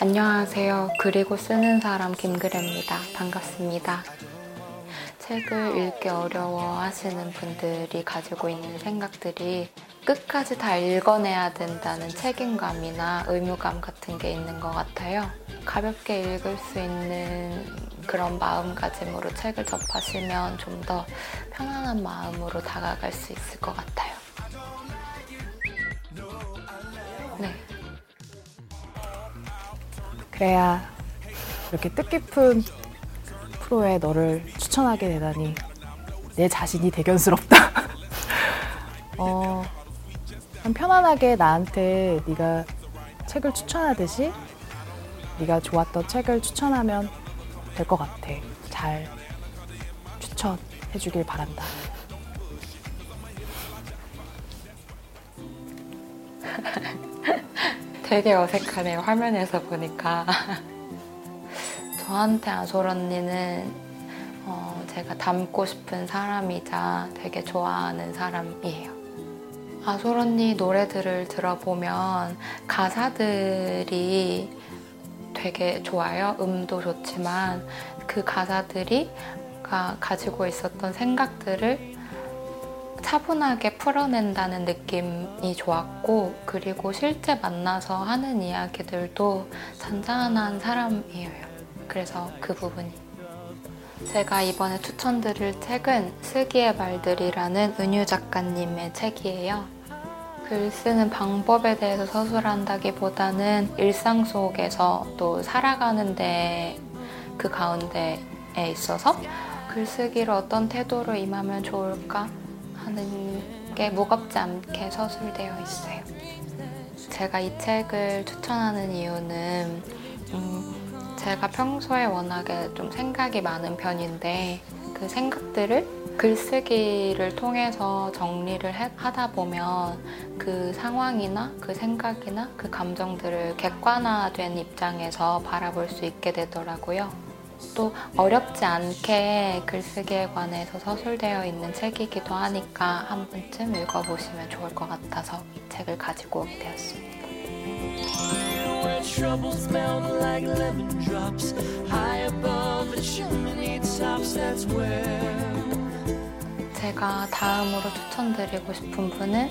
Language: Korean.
안녕하세요. 그리고 쓰는 사람 김그래입니다. 반갑습니다. 책을 읽기 어려워 하시는 분들이 가지고 있는 생각들이 끝까지 다 읽어내야 된다는 책임감이나 의무감 같은 게 있는 것 같아요. 가볍게 읽을 수 있는 그런 마음가짐으로 책을 접하시면 좀 더 편안한 마음으로 다가갈 수 있을 것 같아요. 네. 그래야 이렇게 뜻깊은 프로에 너를 추천하게 되다니 내 자신이 대견스럽다. 어, 편안하게 나한테 네가 책을 추천하듯이 네가 좋았던 책을 추천하면 될 것 같아. 잘 추천해주길 바란다. 되게 어색하네요. 화면에서 보니까. 저한테 아솔 언니는 어, 제가 닮고 싶은 사람이자 되게 좋아하는 사람이에요. 아솔 언니 노래들을 들어보면 가사들이 되게 좋아요. 음도 좋지만 그 가사들이 가- 가지고 있었던 생각들을 차분하게 풀어낸다는 느낌이 좋았고 그리고 실제 만나서 하는 이야기들도 잔잔한 사람이에요. 그래서 그 부분이 제가 이번에 추천드릴 책은 슬기의 말들이라는 은유 작가님의 책이에요. 글 쓰는 방법에 대해서 서술한다기보다는 일상 속에서 또 살아가는데 그 가운데에 있어서 글쓰기를 어떤 태도로 임하면 좋을까 하는 게 무겁지 않게 서술되어 있어요. 제가 이 책을 추천하는 이유는 음, 제가 평소에 워낙에 좀 생각이 많은 편인데 그 생각들을 글쓰기를 통해서 정리를 해- 하다 보면 그 상황이나 그 생각이나 그 감정들을 객관화된 입장에서 바라볼 수 있게 되더라고요. 또 어렵지 않게 글쓰기에 관해서 서술되어 있는 책이기도 하니까 한 번쯤 읽어보시면 좋을 것 같아서 이 책을 가지고 오게 되었습니다. 제가 다음으로 추천드리고 싶은 분은